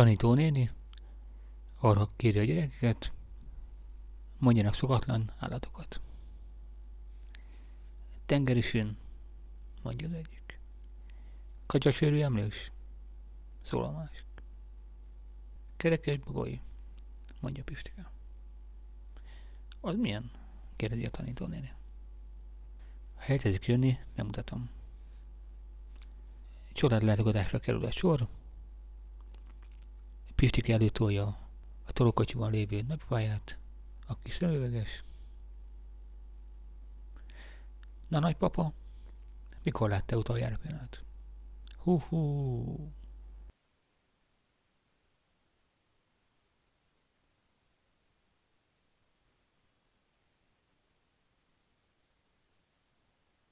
tanítónéni arra kéri a gyerekeket, mondjanak szokatlan állatokat. Tengerisün, mondja az egyik. Kacsasőrű emlős, szól a másik. Kerekes bagoly, mondja Pistike. Az milyen? kérdezi a tanítónéni. Ha elkezdik jönni, megmutatom. Család látogatásra kerül a sor. Pistike előtolja a tolókocsiban lévő napipáját, a kis szemüveges. Na nagypapa, mikor látta utoljára pillanat? Hú, hú,